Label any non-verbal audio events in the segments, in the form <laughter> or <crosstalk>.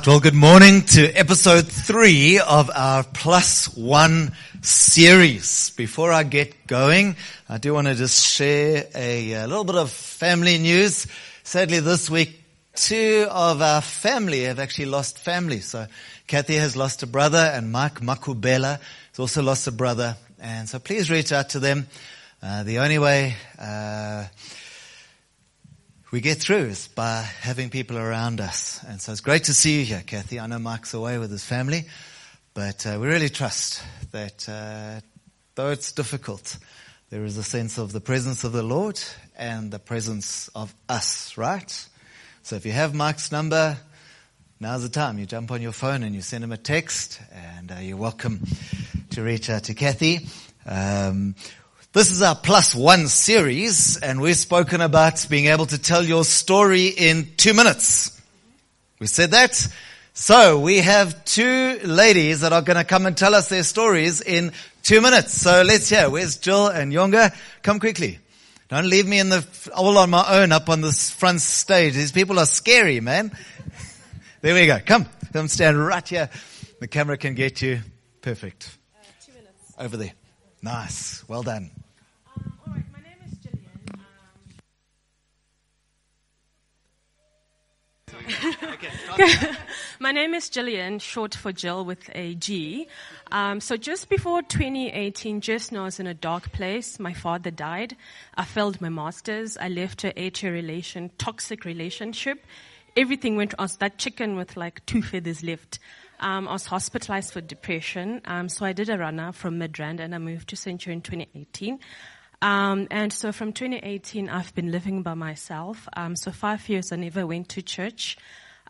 Right. Well, good morning to episode three of our plus one series. Before I get going, I do want to just share a, a, little bit of family news. Sadly, this week, two of our family have actually lost family. So Kathy has lost a brother and Mike Makubela has also lost a brother. And so please reach out to them. Uh, the only way, uh, we get through is by having people around us. And so it's great to see you here, Kathy. I know Mike's away with his family, but uh, we really trust that uh, though it's difficult, there is a sense of the presence of the Lord and the presence of us, right? So if you have Mike's number, now's the time. You jump on your phone and you send him a text, and uh, you're welcome to reach out to Kathy. Um, this is our plus one series and we've spoken about being able to tell your story in two minutes. We said that. So we have two ladies that are going to come and tell us their stories in two minutes. So let's hear. Where's Jill and Yonga? Come quickly. Don't leave me in the, all on my own up on this front stage. These people are scary, man. <laughs> there we go. Come. Come stand right here. The camera can get you. Perfect. Uh, two minutes. Over there. Nice. Well done. <laughs> My name is Gillian, short for Jill with a G. Um, so just before 2018, just now I was in a dark place. My father died. I failed my masters. I left a eight-year relation, toxic relationship. Everything went. I was that chicken with like two feathers left. Um, I was hospitalized for depression. Um, so I did a runner from Midrand and I moved to Centurion in 2018. Um, and so from 2018, I've been living by myself. Um, so five years, I never went to church.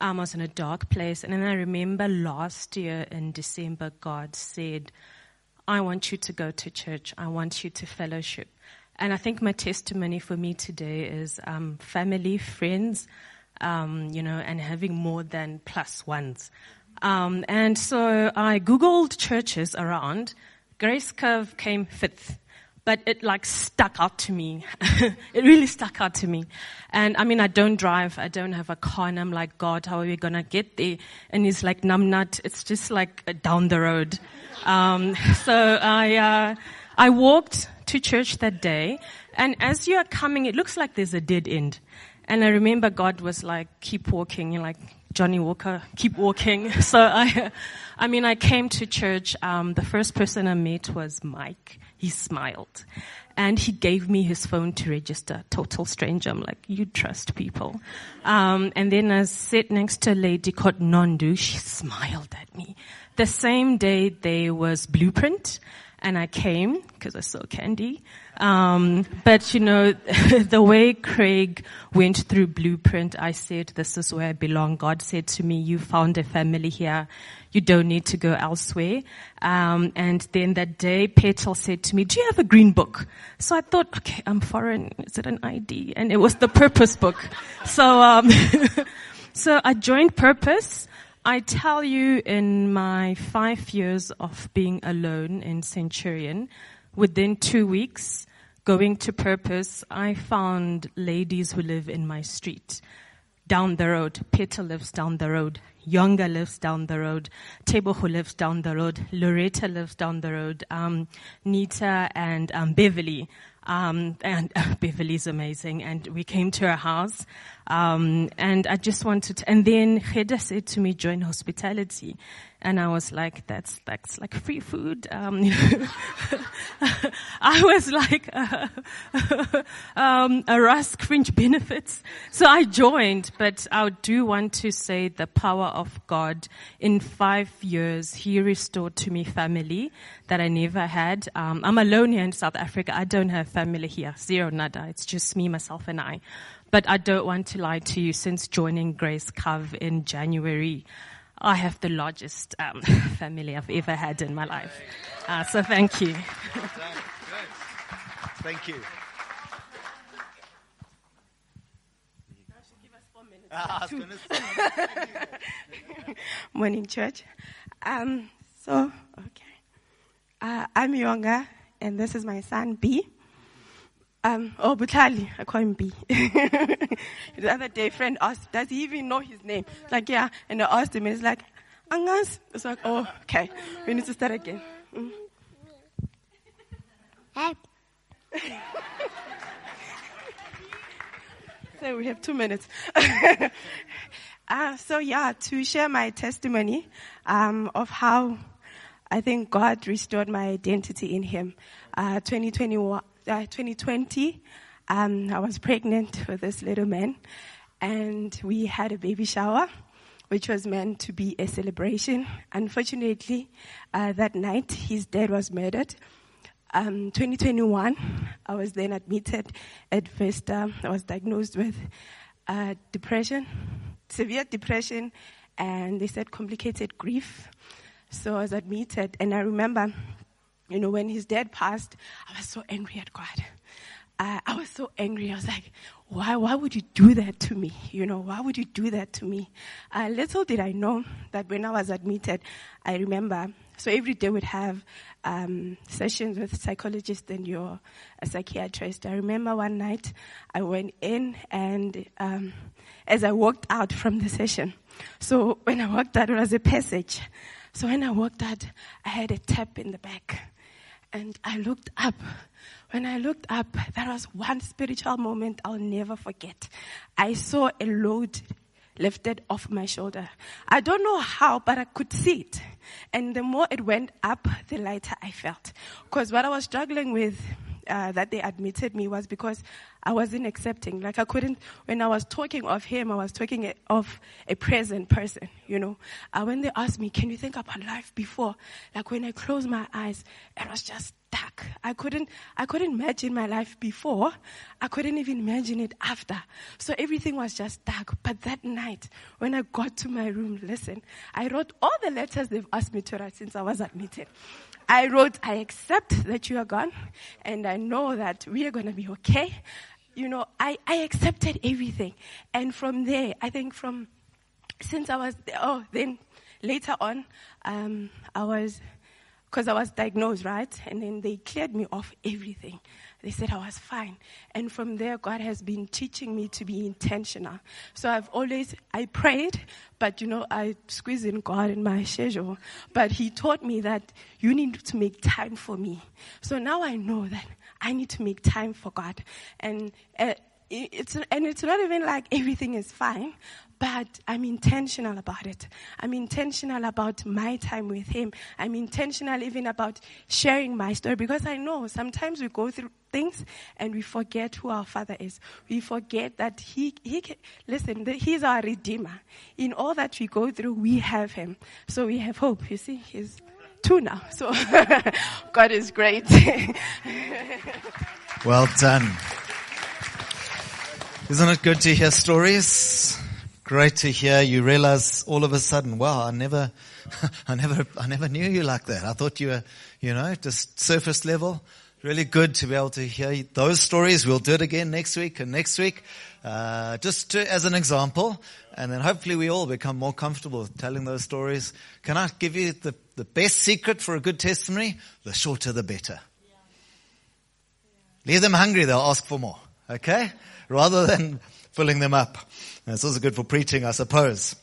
Um, I was in a dark place. And then I remember last year in December, God said, I want you to go to church. I want you to fellowship. And I think my testimony for me today is um, family, friends, um, you know, and having more than plus ones. Um, and so I Googled churches around. Grace Cove came fifth but it like stuck out to me. <laughs> it really stuck out to me. And I mean, I don't drive. I don't have a car. And I'm like, God, how are we going to get there? And he's like, Namnat, it's just like uh, down the road. Um, <laughs> so I, uh, I walked to church that day. And as you are coming, it looks like there's a dead end. And I remember God was like, keep walking. You're like, Johnnie Walker, keep walking. <laughs> So I, I mean, I came to church. Um, the first person I met was Mike he smiled. And he gave me his phone to register. Total stranger. I'm like, you trust people. Um, and then I sat next to a lady called Nondu. She smiled at me. The same day there was Blueprint and I came because I saw Candy. Um, but you know, <laughs> the way Craig went through Blueprint, I said, "This is where I belong." God said to me, "You found a family here. You don't need to go elsewhere." Um, and then that day, Petal said to me, "Do you have a green book?" So I thought, "Okay, I'm foreign. Is it an ID?" And it was the Purpose book. So, um, <laughs> so I joined Purpose. I tell you, in my five years of being alone in Centurion, within two weeks, going to purpose, I found ladies who live in my street. Down the road, Peter lives down the road. Yonga lives down the road. Tebo who lives down the road. Loretta lives down the road. Um, Nita and um, Beverly um, and <laughs> uh, Beverly's amazing. And we came to her house. Um, and I just wanted to, and then Heda said to me, join hospitality. And I was like, that's, that's like free food. Um, <laughs> I was like, uh, <laughs> um, a Rusk fringe benefits. So I joined, but I do want to say the power of God. In five years, He restored to me family that I never had. Um, I'm alone here in South Africa. I don't have family here. Zero nada. It's just me, myself and I. But I don't want to lie to you since joining Grace Cove in January. I have the largest um, <laughs> family I've ever had in my life. Uh, so thank you. <laughs> Thank you. <laughs> Morning, church. Um, so, okay. Uh, I'm Yonga, and this is my son, B. Um, oh, Butlali, I call him B. <laughs> the other day, a friend asked, does he even know his name? Like, yeah. And I asked him, and he's like, Angas. It's like, oh, okay. We need to start again. Mm. <laughs> so we have two minutes. <laughs> uh, so yeah, to share my testimony um, of how I think God restored my identity in Him. Uh, 2021, uh, 2020, um, I was pregnant <laughs> with this little man, and we had a baby shower, which was meant to be a celebration. Unfortunately, uh, that night his dad was murdered. Um, 2021, I was then admitted at first. Um, I was diagnosed with uh, depression, severe depression, and they said complicated grief. So I was admitted, and I remember, you know, when his dad passed, I was so angry at God. I, I was so angry. I was like, why, why would you do that to me? You know, why would you do that to me? Uh, little did I know that when I was admitted, I remember, so every day we'd have um, sessions with psychologists and your a psychiatrist. I remember one night I went in and um, as I walked out from the session, so when I walked out, it was a passage. So when I walked out, I had a tap in the back. And I looked up. When I looked up, there was one spiritual moment I'll never forget. I saw a load lifted off my shoulder. I don't know how, but I could see it. And the more it went up, the lighter I felt. Because what I was struggling with uh, that they admitted me was because I wasn't accepting. Like I couldn't, when I was talking of him, I was talking of a present person, you know. Uh, when they asked me, can you think about life before? Like when I closed my eyes, it was just dark. I couldn't, I couldn't imagine my life before. I couldn't even imagine it after. So everything was just dark. But that night, when I got to my room, listen, I wrote all the letters they've asked me to write since I was admitted. I wrote, I accept that you are gone and I know that we are going to be okay. You know, I, I accepted everything. And from there, I think from, since I was, oh, then later on, um, I was, because I was diagnosed, right? And then they cleared me off everything. They said I was fine. And from there, God has been teaching me to be intentional. So I've always, I prayed, but you know, I squeezed in God in my schedule. But He taught me that you need to make time for me. So now I know that I need to make time for God. And uh, it's, and it's not even like everything is fine, but I'm intentional about it. I'm intentional about my time with Him. I'm intentional even about sharing my story because I know sometimes we go through things and we forget who our Father is. We forget that He, he can, listen, He's our Redeemer. In all that we go through, we have Him. So we have hope. You see, He's now. So <laughs> God is great. <laughs> well done. Isn't it good to hear stories? Great to hear. You realize all of a sudden, wow, I never, <laughs> I never, I never knew you like that. I thought you were, you know, just surface level. Really good to be able to hear those stories. We'll do it again next week and next week, uh, just to, as an example, and then hopefully we all become more comfortable telling those stories. Can I give you the, the best secret for a good testimony? The shorter, the better. Leave them hungry; they'll ask for more. Okay, rather than <laughs> filling them up. It's also good for preaching, I suppose.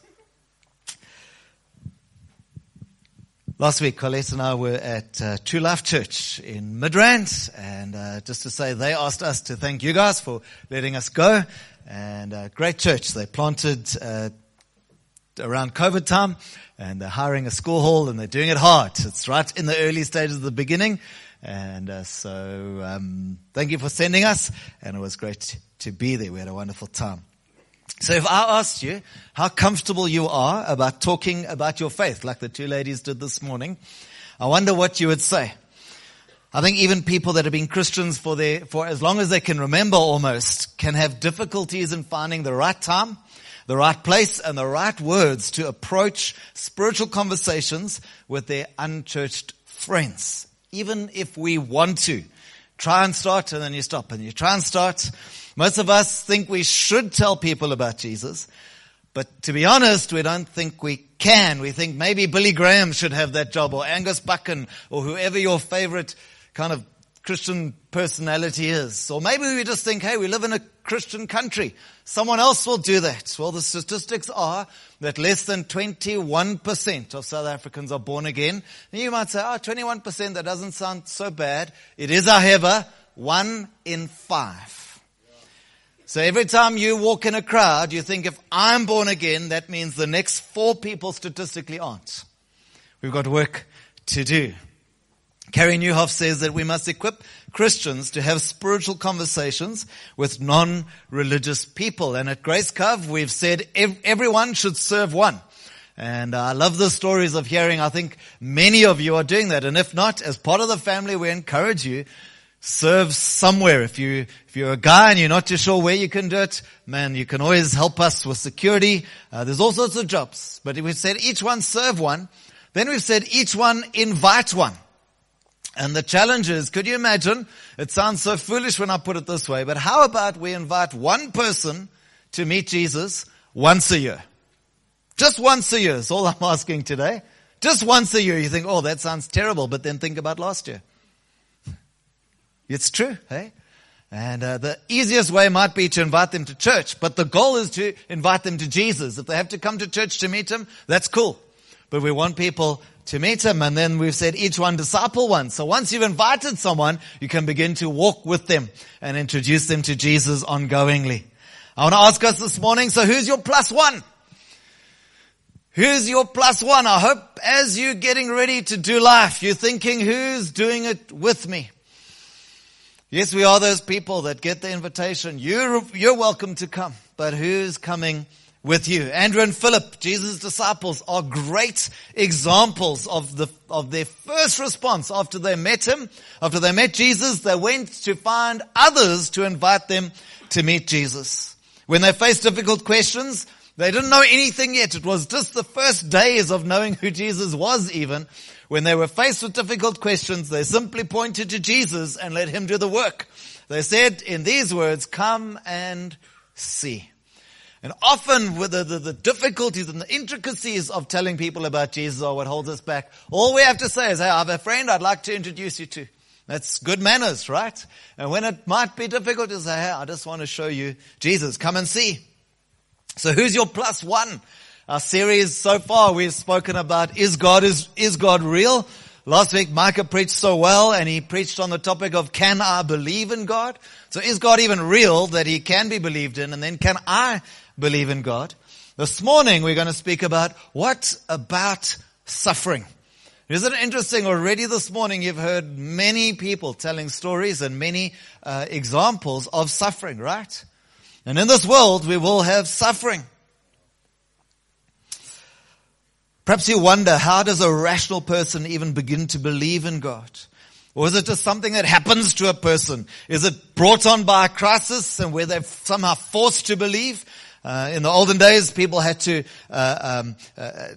Last week, Colette and I were at uh, True Life Church in Midrand, and uh, just to say, they asked us to thank you guys for letting us go. And uh, great church. They planted uh, around COVID time, and they're hiring a school hall, and they're doing it hard. It's right in the early stages of the beginning, and uh, so um, thank you for sending us, and it was great to be there. We had a wonderful time. So if I asked you how comfortable you are about talking about your faith, like the two ladies did this morning, I wonder what you would say. I think even people that have been Christians for their, for as long as they can remember almost can have difficulties in finding the right time, the right place and the right words to approach spiritual conversations with their unchurched friends. Even if we want to. Try and start and then you stop and you try and start most of us think we should tell people about Jesus, but to be honest, we don't think we can. We think maybe Billy Graham should have that job or Angus Buchan or whoever your favorite kind of Christian personality is. Or maybe we just think, hey, we live in a Christian country. Someone else will do that. Well, the statistics are that less than 21% of South Africans are born again. And you might say, ah, oh, 21%, that doesn't sound so bad. It is, however, one in five. So every time you walk in a crowd, you think if I'm born again, that means the next four people statistically aren't. We've got work to do. Carey Nieuwhof says that we must equip Christians to have spiritual conversations with non-religious people. And at Grace Cove, we've said ev- everyone should serve one. And I love the stories of hearing. I think many of you are doing that. And if not, as part of the family, we encourage you serve somewhere. If you, if you're a guy and you're not too sure where you can do it, man, you can always help us with security. Uh, there's all sorts of jobs, but we've said each one serve one. Then we've said each one invite one. And the challenge is, could you imagine? It sounds so foolish when I put it this way, but how about we invite one person to meet Jesus once a year? Just once a year is all I'm <laughs> asking today. Just once a year. You think, oh, that sounds terrible, but then think about last year. It's true, hey? And uh, the easiest way might be to invite them to church, but the goal is to invite them to Jesus. If they have to come to church to meet him, that's cool. But we want people to meet him. And then we've said each one disciple one. So once you've invited someone, you can begin to walk with them and introduce them to Jesus ongoingly. I want to ask us this morning, so who's your plus one? Who's your plus one? I hope as you're getting ready to do life, you're thinking, who's doing it with me? Yes, we are those people that get the invitation. You're, you're welcome to come, but who's coming with you. Andrew and Philip, Jesus' disciples, are great examples of the, of their first response after they met him. After they met Jesus, they went to find others to invite them to meet Jesus. When they faced difficult questions, they didn't know anything yet. It was just the first days of knowing who Jesus was even. When they were faced with difficult questions, they simply pointed to Jesus and let him do the work. They said in these words, come and see. And often with the, the, the, difficulties and the intricacies of telling people about Jesus are what holds us back. All we have to say is, hey, I have a friend I'd like to introduce you to. That's good manners, right? And when it might be difficult to say, hey, I just want to show you Jesus. Come and see. So who's your plus one? Our series so far, we've spoken about, is God, is, is God real? Last week, Micah preached so well and he preached on the topic of can I believe in God? So is God even real that he can be believed in? And then can I believe in God. This morning we're going to speak about what about suffering. Isn't it interesting? Already this morning you've heard many people telling stories and many uh, examples of suffering, right? And in this world we will have suffering. Perhaps you wonder, how does a rational person even begin to believe in God? Or is it just something that happens to a person? Is it brought on by a crisis and where they're somehow forced to believe? Uh, in the olden days, people had to, uh, um, uh,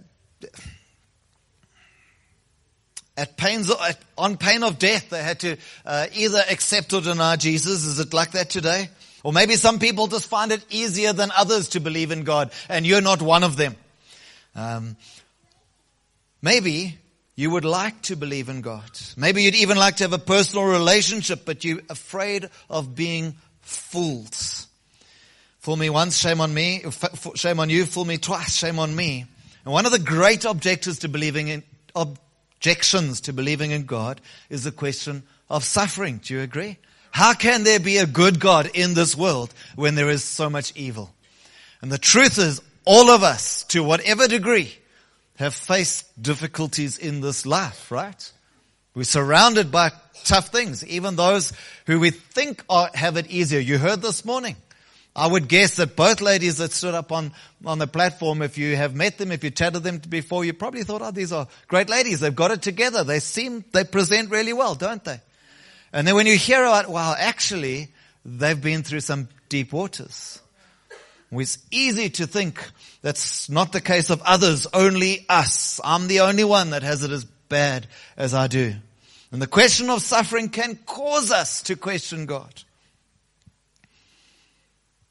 at pains, on pain of death, they had to uh, either accept or deny Jesus. Is it like that today? Or maybe some people just find it easier than others to believe in God, and you're not one of them. Um, maybe you would like to believe in God. Maybe you'd even like to have a personal relationship, but you're afraid of being fooled. Fool me once, shame on me, shame on you, fool me twice, shame on me. And one of the great objectives to believing in, objections to believing in God is the question of suffering. Do you agree? How can there be a good God in this world when there is so much evil? And the truth is, all of us, to whatever degree, have faced difficulties in this life, right? We're surrounded by tough things, even those who we think are, have it easier. You heard this morning. I would guess that both ladies that stood up on, on the platform, if you have met them, if you chatted them before, you probably thought, oh, these are great ladies. They've got it together. They seem, they present really well, don't they? And then when you hear about, wow, actually, they've been through some deep waters. It's easy to think that's not the case of others, only us. I'm the only one that has it as bad as I do. And the question of suffering can cause us to question God.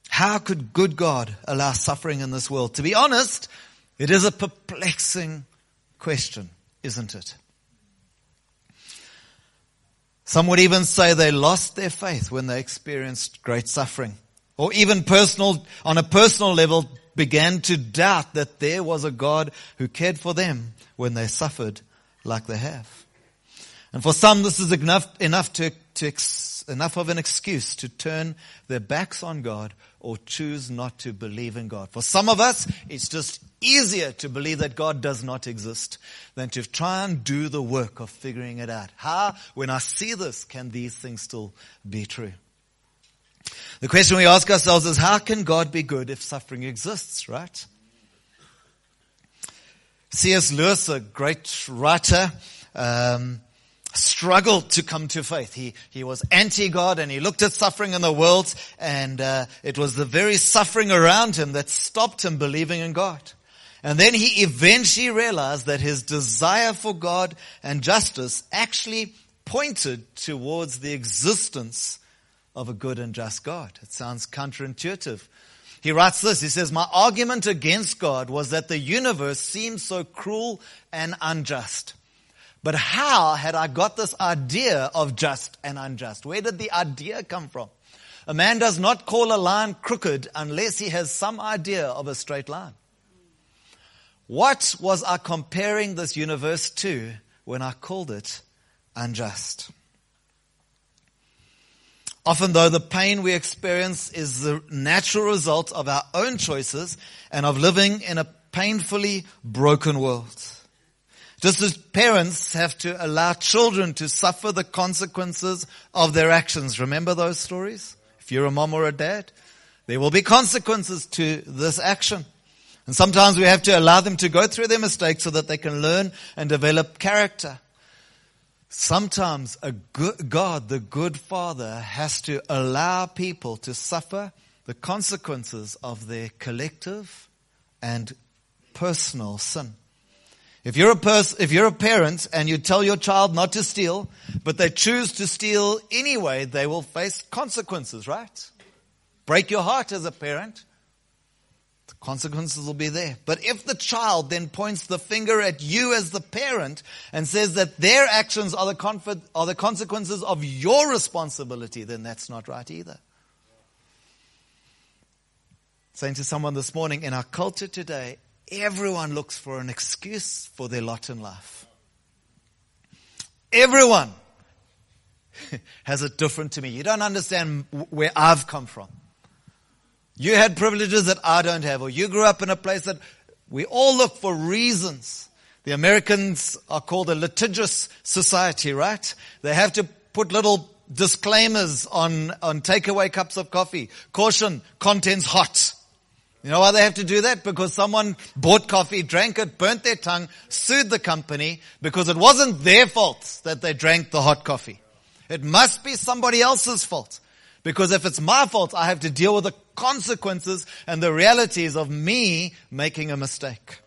How could good God allow suffering in this world? To be honest, it is a perplexing question, isn't it? Some would even say they lost their faith when they experienced great suffering. Or even personal, on a personal level, began to doubt that there was a God who cared for them when they suffered like they have. And for some, this is enough, enough to, to ex, enough of an excuse to turn their backs on God or choose not to believe in God. For some of us, it's just easier to believe that God does not exist than to try and do the work of figuring it out. How, when I see this, can these things still be true? The question we ask ourselves is how can God be good if suffering exists, right? C.S. Lewis, a great writer, um, struggled to come to faith. He, he was anti-God and he looked at suffering in the world and uh, it was the very suffering around him that stopped him believing in God. And then he eventually realized that his desire for God and justice actually pointed towards the existence of a good and just God. It sounds counterintuitive. He writes this, he says, my argument against God was that the universe seemed so cruel and unjust. But how had I got this idea of just and unjust? Where did the idea come from? A man does not call a line crooked unless he has some idea of a straight line. What was I comparing this universe to when I called it unjust? Often though the pain we experience is the natural result of our own choices and of living in a painfully broken world. Just as parents have to allow children to suffer the consequences of their actions. Remember those stories? If you're a mom or a dad, there will be consequences to this action. And sometimes we have to allow them to go through their mistakes so that they can learn and develop character. Sometimes a good God, the good father, has to allow people to suffer the consequences of their collective and personal sin. If you're a person, if you're a parent and you tell your child not to steal, but they choose to steal anyway, they will face consequences, right? Break your heart as a parent. Consequences will be there. But if the child then points the finger at you as the parent and says that their actions are the, conf- are the consequences of your responsibility, then that's not right either. Saying to someone this morning, in our culture today, everyone looks for an excuse for their lot in life. Everyone <laughs> has it different to me. You don't understand where I've come from. You had privileges that I don't have, or you grew up in a place that we all look for reasons. The Americans are called a litigious society, right? They have to put little disclaimers on, on takeaway cups of coffee. Caution, contents hot. You know why they have to do that? Because someone bought coffee, drank it, burnt their tongue, sued the company because it wasn't their fault that they drank the hot coffee. It must be somebody else's fault. Because if it's my fault, I have to deal with the consequences and the realities of me making a mistake.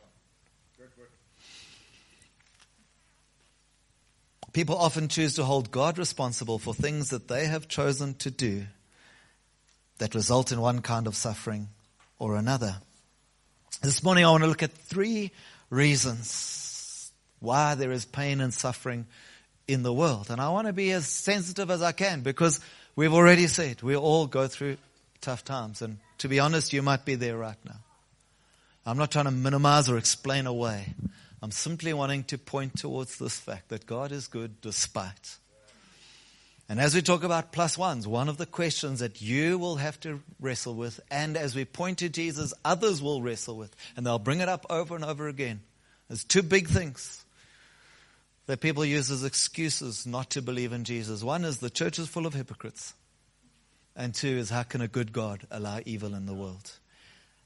People often choose to hold God responsible for things that they have chosen to do that result in one kind of suffering or another. This morning I want to look at three reasons why there is pain and suffering in the world. And I want to be as sensitive as I can because We've already said we all go through tough times. And to be honest, you might be there right now. I'm not trying to minimize or explain away. I'm simply wanting to point towards this fact that God is good despite. And as we talk about plus ones, one of the questions that you will have to wrestle with, and as we point to Jesus, others will wrestle with, and they'll bring it up over and over again. There's two big things that people use as excuses not to believe in Jesus. One is the church is full of hypocrites. And two is how can a good God allow evil in the world?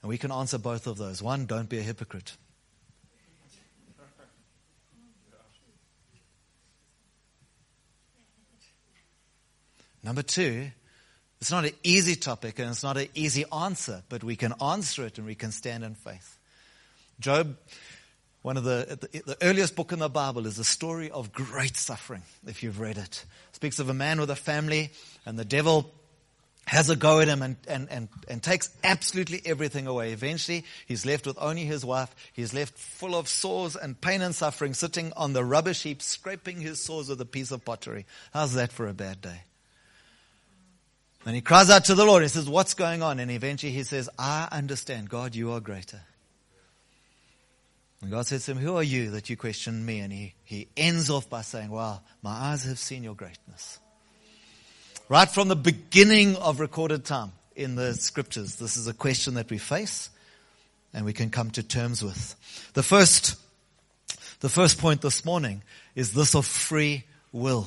And we can answer both of those. One, don't be a hypocrite. Number two, it's not an easy topic and it's not an easy answer, but we can answer it and we can stand in faith. Job one of the, the, the, earliest book in the Bible is a story of great suffering, if you've read it. it. Speaks of a man with a family, and the devil has a go at him and, and, and, and takes absolutely everything away. Eventually, he's left with only his wife. He's left full of sores and pain and suffering, sitting on the rubbish heap, scraping his sores with a piece of pottery. How's that for a bad day? And he cries out to the Lord. He says, What's going on? And eventually he says, I understand. God, you are greater. And God says to him, Who are you that you question me? And he, he ends off by saying, Wow, my eyes have seen your greatness. Right from the beginning of recorded time in the scriptures, this is a question that we face and we can come to terms with. The first, the first point this morning is this of free will.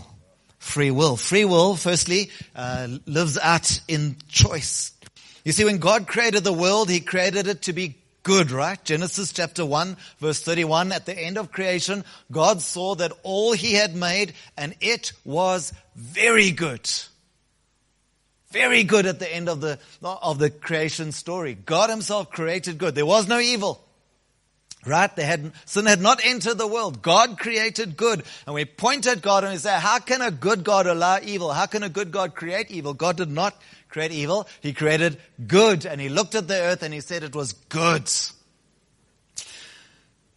Free will. Free will, firstly, uh, lives out in choice. You see, when God created the world, He created it to be good, right? Genesis chapter 1 verse 31, at the end of creation, God saw that all He had made and it was very good. Very good at the end of the, of the creation story. God himself created good. There was no evil. Right? They had, sin had not entered the world. God created good. And we point at God and we say, how can a good God allow evil? How can a good God create evil? God did not create evil. He created good. And he looked at the earth and he said it was good.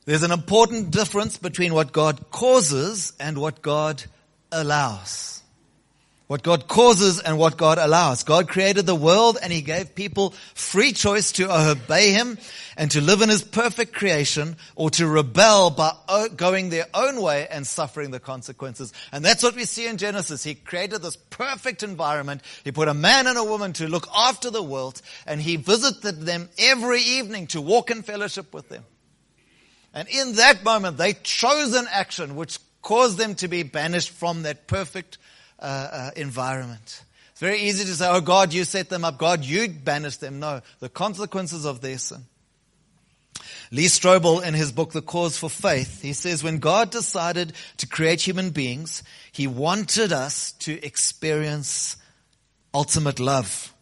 There's an important difference between what God causes and what God allows. What God causes and what God allows. God created the world and He gave people free choice to obey Him and to live in His perfect creation or to rebel by going their own way and suffering the consequences. And that's what we see in Genesis. He created this perfect environment. He put a man and a woman to look after the world and He visited them every evening to walk in fellowship with them. And in that moment, they chose an action which caused them to be banished from that perfect uh, uh, environment. It's very easy to say, oh God, you set them up. God, you banished them. No, the consequences of their sin. Lee Strobel, in his book, The Case for Faith, he says, when God decided to create human beings, he wanted us to experience ultimate love.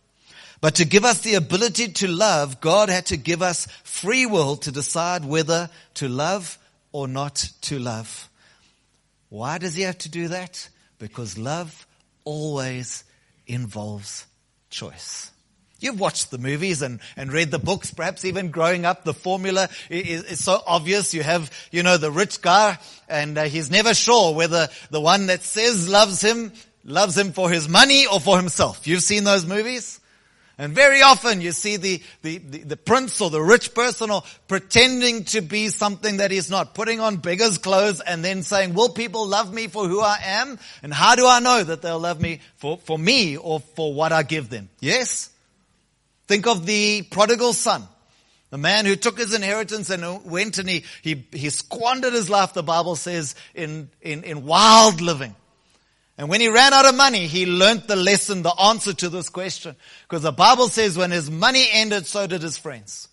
But to give us the ability to love, God had to give us free will to decide whether to love or not to love. Why does he have to do that? Because love always involves choice. You've watched the movies and, and read the books, perhaps even growing up, the formula is, is so obvious. You have, you know, the rich guy and uh, he's never sure whether the one that says loves him, loves him for his money or for himself. You've seen those movies? And very often you see the, the, the, the, prince or the rich person or pretending to be something that he's not, putting on beggar's clothes and then saying, will people love me for who I am? And how do I know that they'll love me for, for me or for what I give them? Yes? Think of the prodigal son. The man who took his inheritance and went and he, he, he squandered his life, the Bible says, in, in, in wild living. And when he ran out of money, he learned the lesson, the answer to this question. Because the Bible says when his money ended, so did his friends.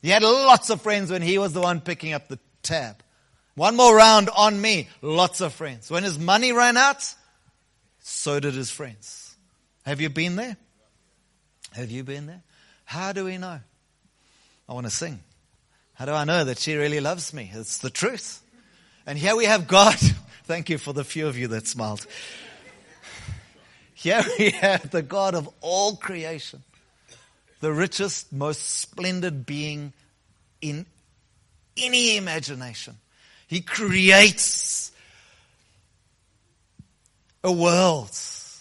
He had lots of friends when he was the one picking up the tab. One more round on me, lots of friends. When his money ran out, so did his friends. Have you been there? Have you been there? How do we know? I want to sing. How do I know that she really loves me? It's the truth. And here we have God <laughs> Thank you for the few of you that smiled. Here we have the God of all creation, the richest, most splendid being in any imagination. He creates a world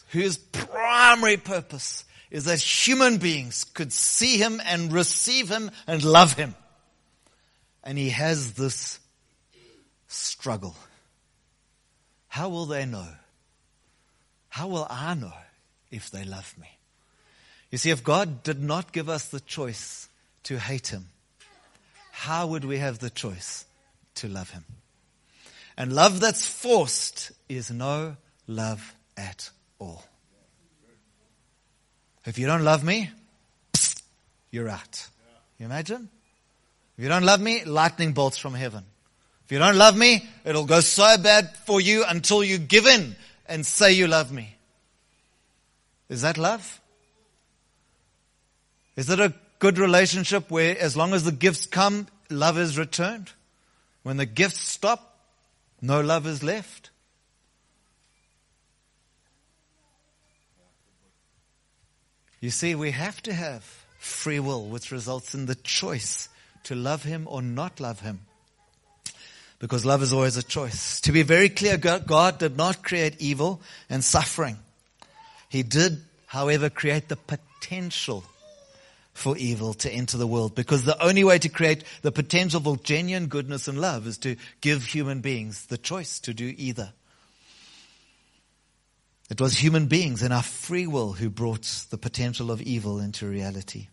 whose primary purpose is that human beings could see him and receive him and love him. And he has this struggle. How will they know? How will I know if they love me? You see, if God did not give us the choice to hate Him, how would we have the choice to love Him? And love that's forced is no love at all. If you don't love me, you're out. You imagine? If you don't love me, lightning bolts from heaven. If you don't love me, it'll go so bad for you until you give in and say you love me. Is that love? Is it a good relationship where as long as the gifts come, love is returned? When the gifts stop, no love is left? You see, we have to have free will, which results in the choice to love Him or not love Him. Because love is always a choice. To be very clear, God did not create evil and suffering. He did, however, create the potential for evil to enter the world because the only way to create the potential for genuine goodness and love is to give human beings the choice to do either. It was human beings and our free will who brought the potential of evil into reality.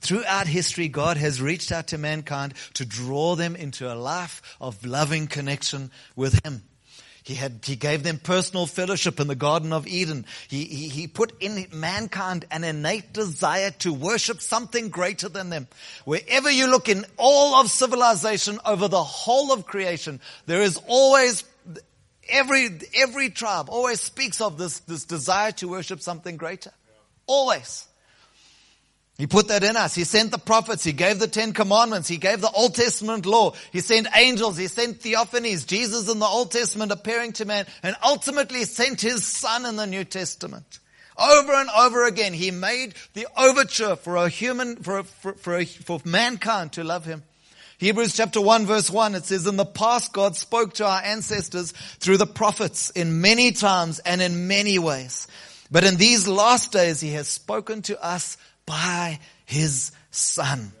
Throughout history, God has reached out to mankind to draw them into a life of loving connection with Him. He had, he gave them personal fellowship in the Garden of Eden. He, he, he put in mankind an innate desire to worship something greater than them. Wherever you look in all of civilization over the whole of creation, there is always every, every tribe always speaks of this, this desire to worship something greater. Always. He put that in us. He sent the prophets. He gave the Ten Commandments. He gave the Old Testament law. He sent angels. He sent theophanies. Jesus in the Old Testament appearing to man and ultimately sent his son in the New Testament. Over and over again, he made the overture for a human, for, for, for, for mankind to love him. Hebrews chapter 1 verse 1, it says, In the past God spoke to our ancestors through the prophets in many times and in many ways. But in these last days he has spoken to us by his son.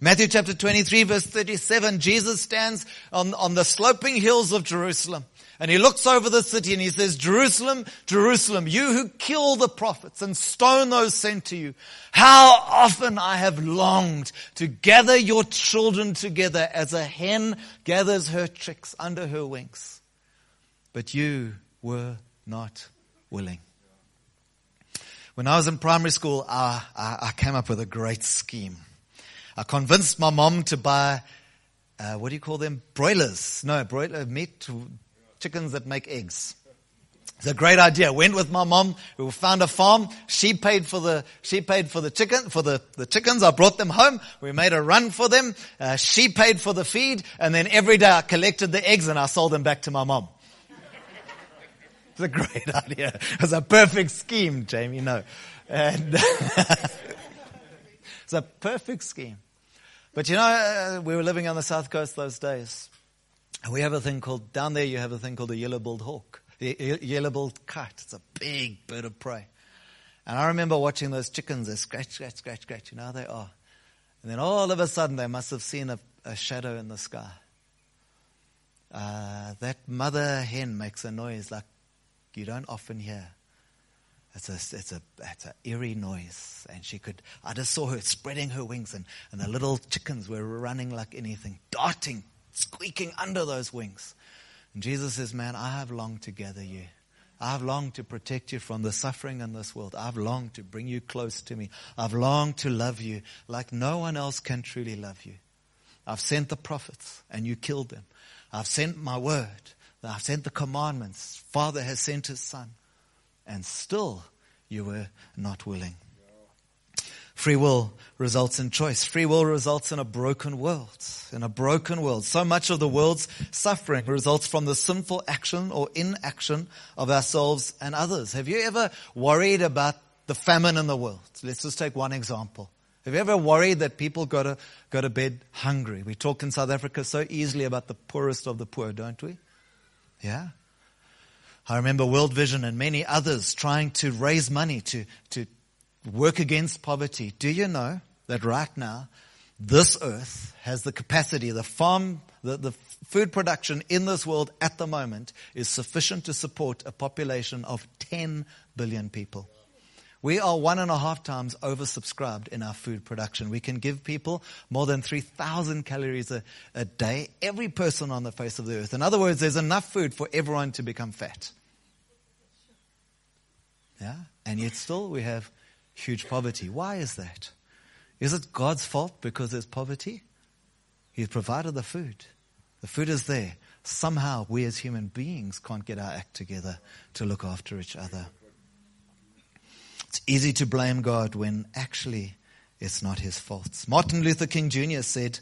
Matthew chapter 23 verse 37, Jesus stands on, on the sloping hills of Jerusalem and he looks over the city and he says, Jerusalem, Jerusalem, you who kill the prophets and stone those sent to you, how often I have longed to gather your children together as a hen gathers her chicks under her wings. But you were not willing. When I was in primary school, I, I, I came up with a great scheme. I convinced my mom to buy, uh, what do you call them? Broilers. No, broiler meat, chickens that make eggs. It's a great idea. Went with my mom. We found a farm. She paid for the, she paid for the chicken, for the, the chickens. I brought them home. We made a run for them. Uh, she paid for the feed. And then every day I collected the eggs and I sold them back to my mom. <laughs> It's a great idea. It's a perfect scheme, Jamie. No. And <laughs> it's a perfect scheme. But you know, uh, we were living on the south coast those days. And we have a thing called, down there you have a thing called a yellow-billed hawk. The yellow-billed kite. It's a big bird of prey. And I remember watching those chickens, they scratch, scratch, scratch, scratch. You know how they are. And then all of a sudden they must have seen a, a shadow in the sky. Uh, that mother hen makes a noise like you don't often hear. It's a, it's a, it's a eerie noise. And she could, I just saw her spreading her wings and, and the little chickens were running like anything, darting, squeaking under those wings. And Jesus says, man, I have longed to gather you. I've longed to protect you from the suffering in this world. I've longed to bring you close to me. I've longed to love you like no one else can truly love you. I've sent the prophets and you killed them. I've sent my word I've sent the commandments. Father has sent his son. And still you were not willing. Free will results in choice. Free will results in a broken world. In a broken world. So much of the world's suffering results from the sinful action or inaction of ourselves and others. Have you ever worried about the famine in the world? Let's just take one example. Have you ever worried that people go to, go to bed hungry? We talk in South Africa so easily about the poorest of the poor, don't we? Yeah. I remember World Vision and many others trying to raise money to, to work against poverty. Do you know that right now, this earth has the capacity, the farm, the, the food production in this world at the moment is sufficient to support a population of 10 billion people. We are one and a half times oversubscribed in our food production. We can give people more than 3,000 calories a, a day, every person on the face of the earth. In other words, there's enough food for everyone to become fat. Yeah? And yet still we have huge poverty. Why is that? Is it God's fault because there's poverty? He's provided the food. The food is there. Somehow we as human beings can't get our act together to look after each other. It's easy to blame God when actually it's not his fault. Martin Luther King Jr. said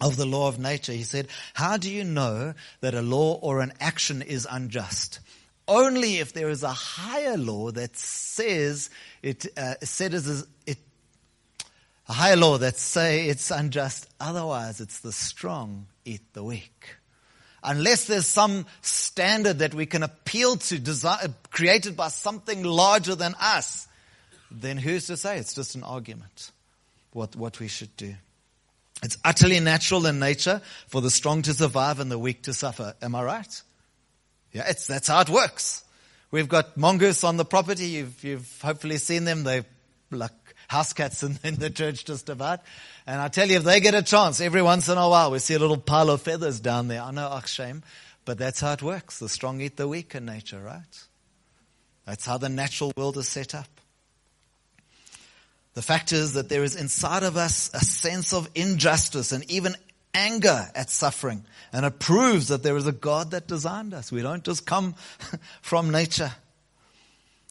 of the law of nature, he said, How do you know that a law or an action is unjust? only if there is a higher law that says it, uh, said it, a higher law that say it's unjust. Otherwise, it's the strong eat the weak. Unless there's some standard that we can appeal to, created by something larger than us, then who's to say it's just an argument what, what we should do? It's utterly natural in nature for the strong to survive and the weak to suffer. Am I right? Yeah, it's, that's how it works. We've got mongoose on the property. You've, you've hopefully seen them. They're like house cats in, <laughs> in the church just about. And I tell you, if they get a chance, every once in a while, we see a little pile of feathers down there. I know, ach, shame, but that's how it works. The strong eat the weak in nature, right? That's how the natural world is set up. The fact is that there is inside of us a sense of injustice and even anger at suffering. And it proves that there is a God that designed us. We don't just come <laughs> from nature.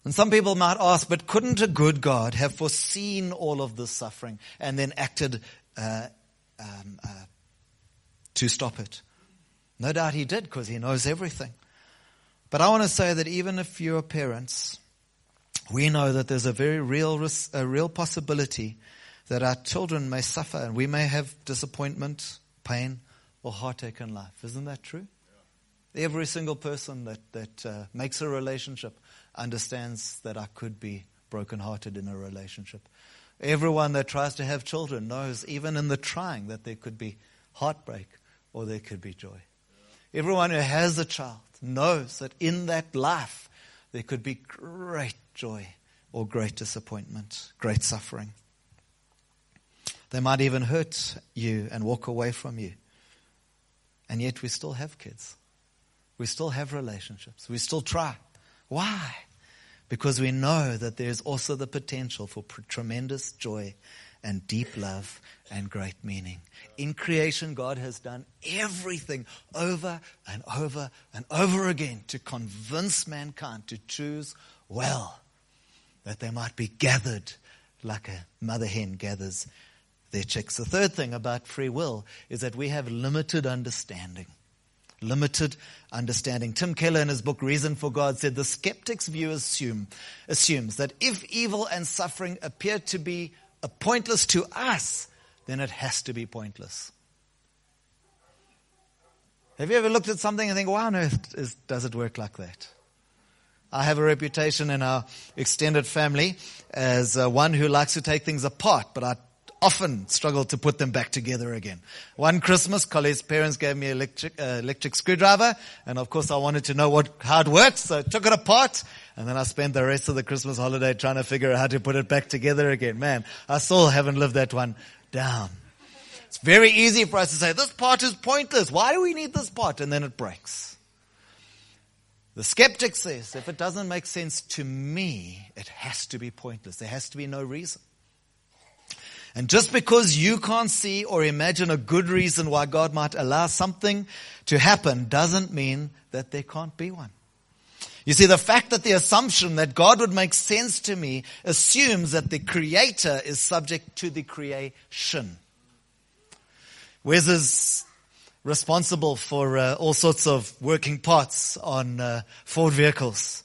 And some people might ask, but couldn't a good God have foreseen all of this suffering and then acted uh, um, uh, to stop it? No doubt he did because he knows everything. But I want to say that even if you're parents, we know that there's a very real, a real possibility that our children may suffer and we may have disappointment, pain, or heartache in life. Isn't that true? Every single person that, that uh, makes a relationship understands that I could be brokenhearted in a relationship. Everyone that tries to have children knows, even in the trying, that there could be heartbreak or there could be joy. Everyone who has a child knows that in that life there could be great joy or great disappointment, great suffering. They might even hurt you and walk away from you. And yet we still have kids. We still have relationships. We still try. Why? Because we know that there's also the potential for tremendous joy and deep love and great meaning. In creation, God has done everything over and over and over again to convince mankind to choose well that they might be gathered like a mother hen gathers their chicks. The third thing about free will is that we have limited understanding. Limited understanding. Tim Keller in his book Reason for God said the skeptic's view assume, assumes that if evil and suffering appear to be pointless to us, then it has to be pointless. Have you ever looked at something and think, why on earth is, does it work like that? I have a reputation in our extended family as uh, one who likes to take things apart, but I often struggle to put them back together again. One Christmas, Colleen's parents gave me an electric, uh, electric screwdriver, and of course I wanted to know what, how it worked, so I took it apart, and then I spent the rest of the Christmas holiday trying to figure out how to put it back together again. Man, I still haven't lived that one down. It's very easy for us to say, this part is pointless. Why do we need this part? And then it breaks. The skeptic says, if it doesn't make sense to me, it has to be pointless. There has to be no reason. And just because you can't see or imagine a good reason why God might allow something to happen doesn't mean that there can't be one. You see, the fact that the assumption that God would make sense to me assumes that the creator is subject to the creation. Wes is responsible for uh, all sorts of working parts on uh, Ford vehicles.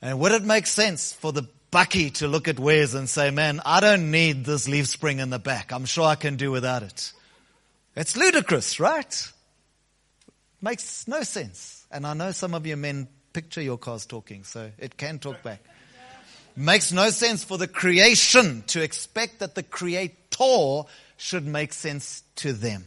And would it make sense for the bakkie to look at Wes and say, man, I don't need this leaf spring in the back. I'm sure I can do without it. It's ludicrous, right? Makes no sense. And I know some of you men picture your cars talking, so it can talk back. Makes no sense for the creation to expect that the creator should make sense to them.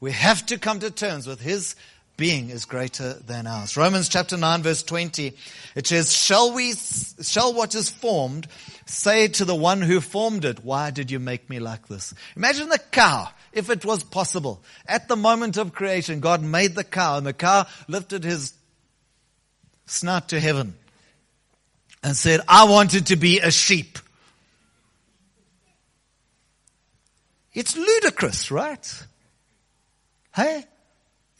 We have to come to terms with his being is greater than ours. Romans chapter 9 verse 20, it says, shall we, shall what is formed say to the one who formed it, why did you make me like this? Imagine the cow, if it was possible. At the moment of creation, God made the cow and the cow lifted his snout to heaven and said, I wanted to be a sheep. It's ludicrous, right? Hey?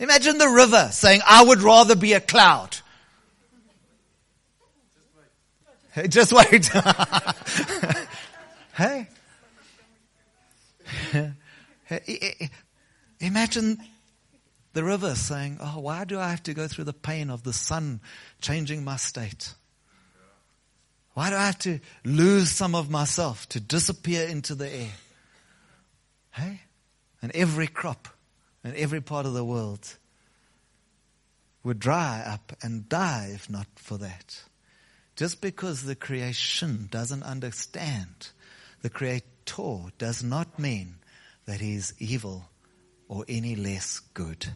Imagine the river saying, I would rather be a cloud. Just wait. <laughs> hey? <laughs> Imagine the river saying, Oh, why do I have to go through the pain of the sun changing my state? Why do I have to lose some of myself to disappear into the air? Hey? And every crop in every part of the world would dry up and die if not for that. Just because the creation doesn't understand, the creator does not mean that he is evil or any less good.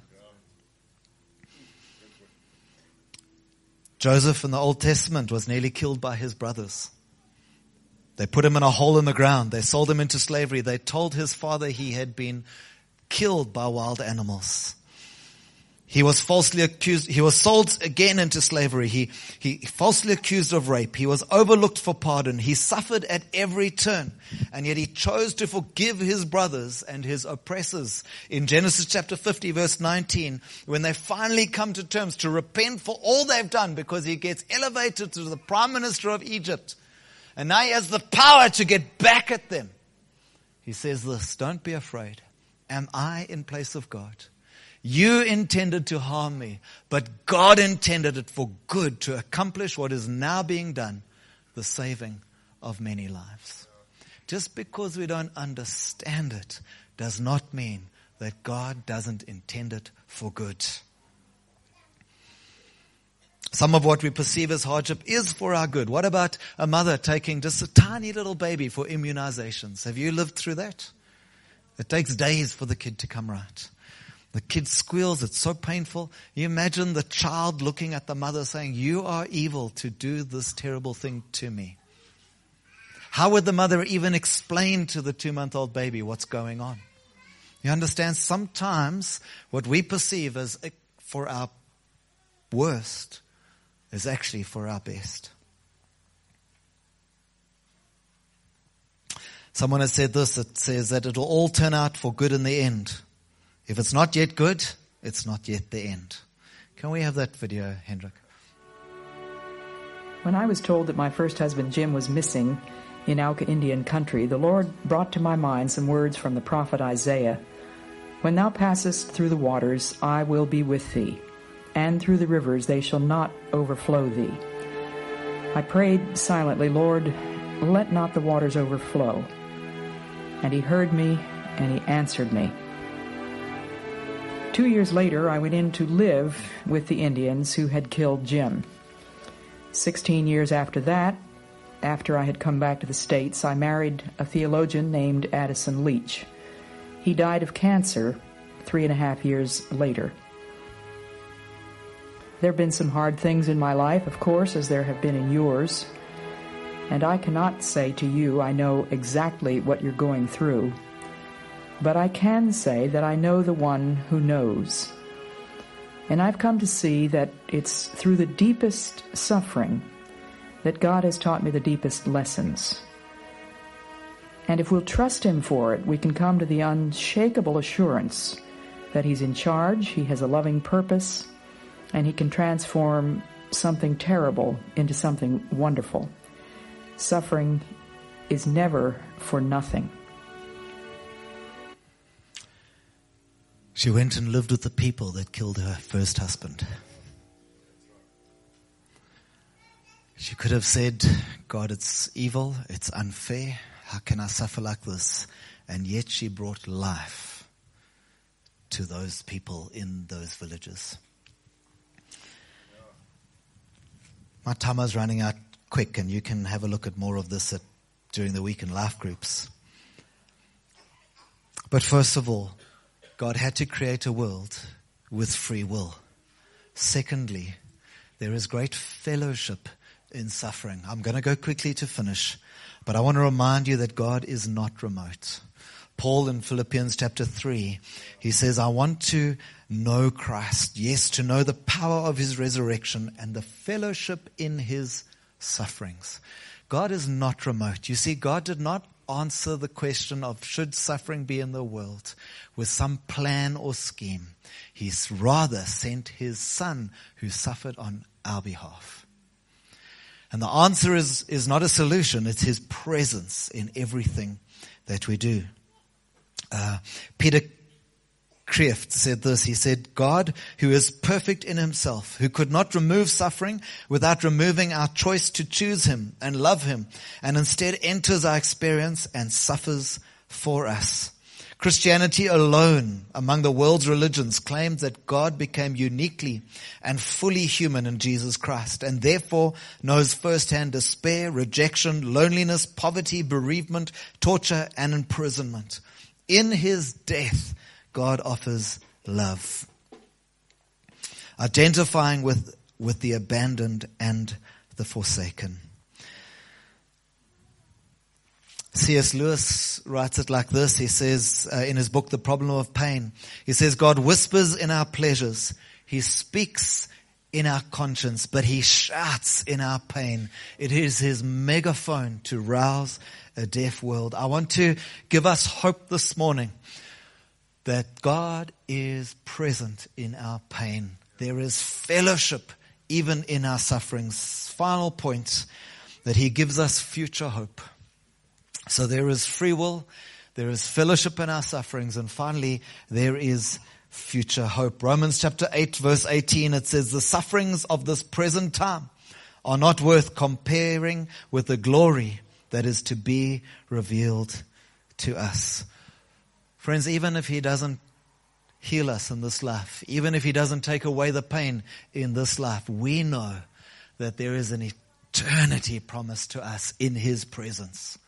Joseph in the Old Testament was nearly killed by his brothers. They put him in a hole in the ground. They sold him into slavery. They told his father he had been killed by wild animals. He was falsely accused. He was sold again into slavery. He, he falsely accused of rape. He was overlooked for pardon. He suffered at every turn. And yet he chose to forgive his brothers and his oppressors. In Genesis chapter 50 verse 19, when they finally come to terms to repent for all they've done because he gets elevated to the prime minister of Egypt. And now he has the power to get back at them. He says this, don't be afraid. Am I in place of God? You intended to harm me, but God intended it for good to accomplish what is now being done, the saving of many lives. Just because we don't understand it does not mean that God doesn't intend it for good. Some of what we perceive as hardship is for our good. What about a mother taking just a tiny little baby for immunizations? Have you lived through that? It takes days for the kid to come right. The kid squeals. It's so painful. You imagine the child looking at the mother saying, you are evil to do this terrible thing to me. How would the mother even explain to the two month old baby what's going on? You understand? Sometimes what we perceive as for our worst is actually for our best. Someone has said this, it says that it'll all turn out for good in the end. If it's not yet good, it's not yet the end. Can we have that video, Hendrik? When I was told that my first husband Jim was missing in Auca Indian country, the Lord brought to my mind some words from the prophet Isaiah. When thou passest through the waters, I will be with thee, and through the rivers they shall not overflow thee. I prayed silently, Lord, let not the waters overflow. And he heard me, and he answered me. Two years later, I went in to live with the Indians who had killed Jim. Sixteen years after that, after I had come back to the States, I married a theologian named Addison Leitch. He died of cancer three and a half years later. There have been some hard things in my life, of course, as there have been in yours. And I cannot say to you, I know exactly what you're going through. But I can say that I know the one who knows. And I've come to see that it's through the deepest suffering that God has taught me the deepest lessons. And if we'll trust Him for it, we can come to the unshakable assurance that He's in charge, He has a loving purpose, and He can transform something terrible into something wonderful. Suffering is never for nothing. She went and lived with the people that killed her first husband. She could have said, God, it's evil, it's unfair. How can I suffer like this? And yet she brought life to those people in those villages. My time is running out quick, and you can have a look at more of this at, during the week in life groups. But first of all, God had to create a world with free will. Secondly, there is great fellowship in suffering. I'm going to go quickly to finish, but I want to remind you that God is not remote. Paul in Philippians chapter 3, he says, I want to know Christ. Yes, to know the power of his resurrection and the fellowship in his sufferings. God is not remote. You see, God did not answer the question of should suffering be in the world with some plan or scheme. He's rather sent his son who suffered on our behalf. And the answer is, is not a solution, it's his presence in everything that we do. Uh, Peter Kreeft said this. He said, God, who is perfect in himself, who could not remove suffering without removing our choice to choose him and love him, and instead enters our experience and suffers for us. Christianity alone among the world's religions claims that God became uniquely and fully human in Jesus Christ and therefore knows firsthand despair, rejection, loneliness, poverty, bereavement, torture, and imprisonment. In his death, God offers love. Identifying with, with the abandoned and the forsaken. C.S. Lewis writes it like this. He says uh, in his book, The Problem of Pain, he says, God whispers in our pleasures. He speaks in our conscience, but he shouts in our pain. It is his megaphone to rouse a deaf world. I want to give us hope this morning that God is present in our pain. There is fellowship even in our sufferings. Final point that he gives us future hope. So there is free will, there is fellowship in our sufferings, and finally, there is future hope. Romans chapter 8 verse 18, it says, the sufferings of this present time are not worth comparing with the glory that is to be revealed to us. Friends, even if He doesn't heal us in this life, even if He doesn't take away the pain in this life, we know that there is an eternity promised to us in His presence.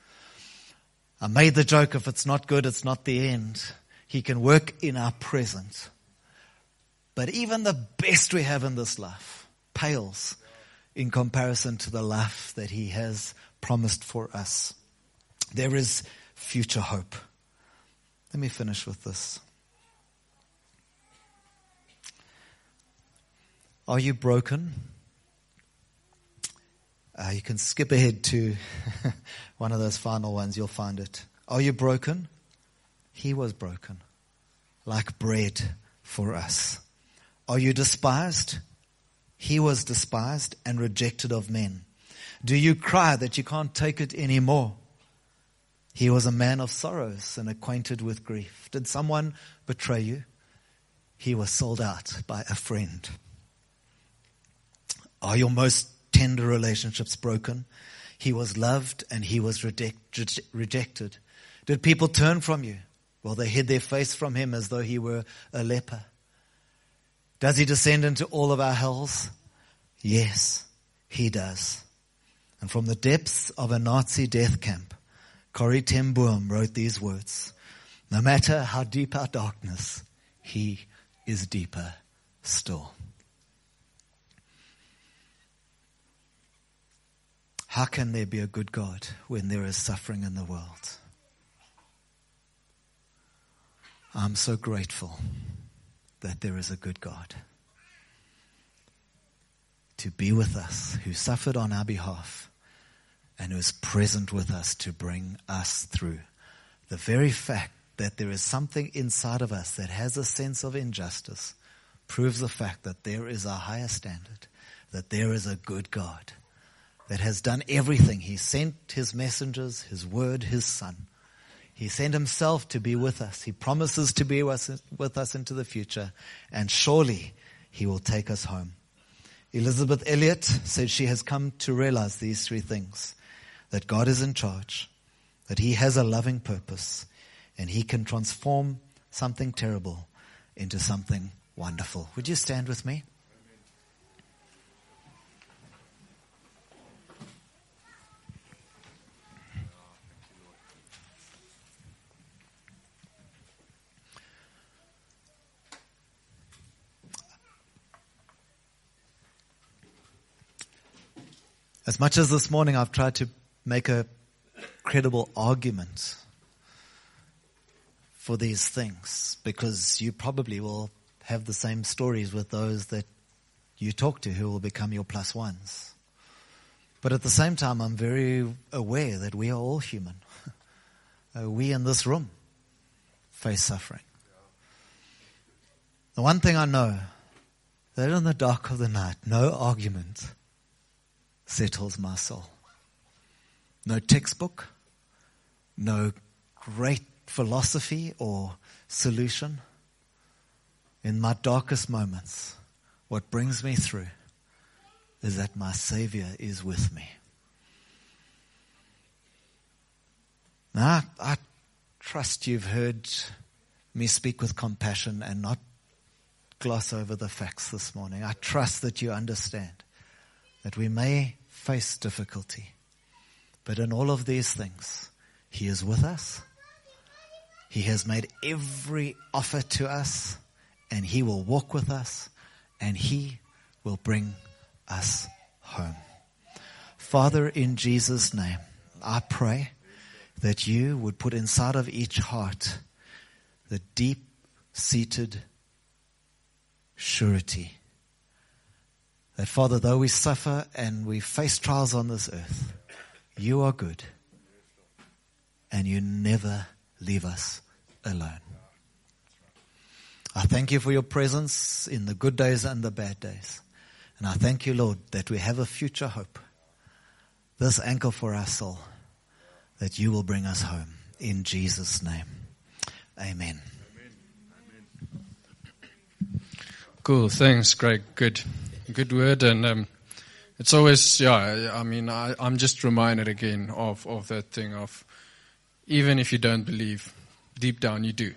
I made the joke if it's not good, it's not the end. He can work in our present. But even the best we have in this life pales in comparison to the life that He has promised for us. There is future hope. Let me finish with this. Are you broken? Uh, you can skip ahead to <laughs> one of those final ones, you'll find it. Are you broken? He was broken, like bread for us. Are you despised? He was despised and rejected of men. Do you cry that you can't take it anymore? He was a man of sorrows and acquainted with grief. Did someone betray you? He was sold out by a friend. Are your most tender relationships broken? He was loved and he was reject, rejected. Did people turn from you? Well, they hid their face from him as though he were a leper. Does he descend into all of our hells? Yes, he does. And from the depths of a Nazi death camp, Corrie ten Boom wrote these words. No matter how deep our darkness, he is deeper still. How can there be a good God when there is suffering in the world? I'm so grateful that there is a good God to be with us, who suffered on our behalf and who is present with us to bring us through. The very fact that there is something inside of us that has a sense of injustice proves the fact that there is a higher standard, that there is a good God that has done everything. He sent his messengers, his word, his son. He sent himself to be with us. He promises to be with us into the future, and surely he will take us home. Elisabeth Elliot said she has come to realize these three things that God is in charge, that He has a loving purpose, and He can transform something terrible into something wonderful. Would you stand with me? As much as this morning I've tried to make a credible argument for these things because you probably will have the same stories with those that you talk to who will become your plus ones. But at the same time, I'm very aware that we are all human. <laughs> Uh, we in this room face suffering. The one thing I know, that in the dark of the night, no argument settles my soul. No textbook, no great philosophy or solution. In my darkest moments, what brings me through is that my Savior is with me. Now, I trust you've heard me speak with compassion and not gloss over the facts this morning. I trust that you understand that we may face difficulty, but in all of these things, He is with us. He has made every offer to us, and He will walk with us, and He will bring us home. Father, in Jesus' name, I pray that you would put inside of each heart the deep seated surety that, Father, though we suffer and we face trials on this earth, you are good and you never leave us alone. I thank you for your presence in the good days and the bad days. And I thank you, Lord, that we have a future hope. This anchor for our soul, that you will bring us home. In Jesus' name. Amen. Cool. Thanks, Greg. Good, good word. And um, it's always, yeah. I mean, I, I'm just reminded again of of that thing of even if you don't believe, deep down you do.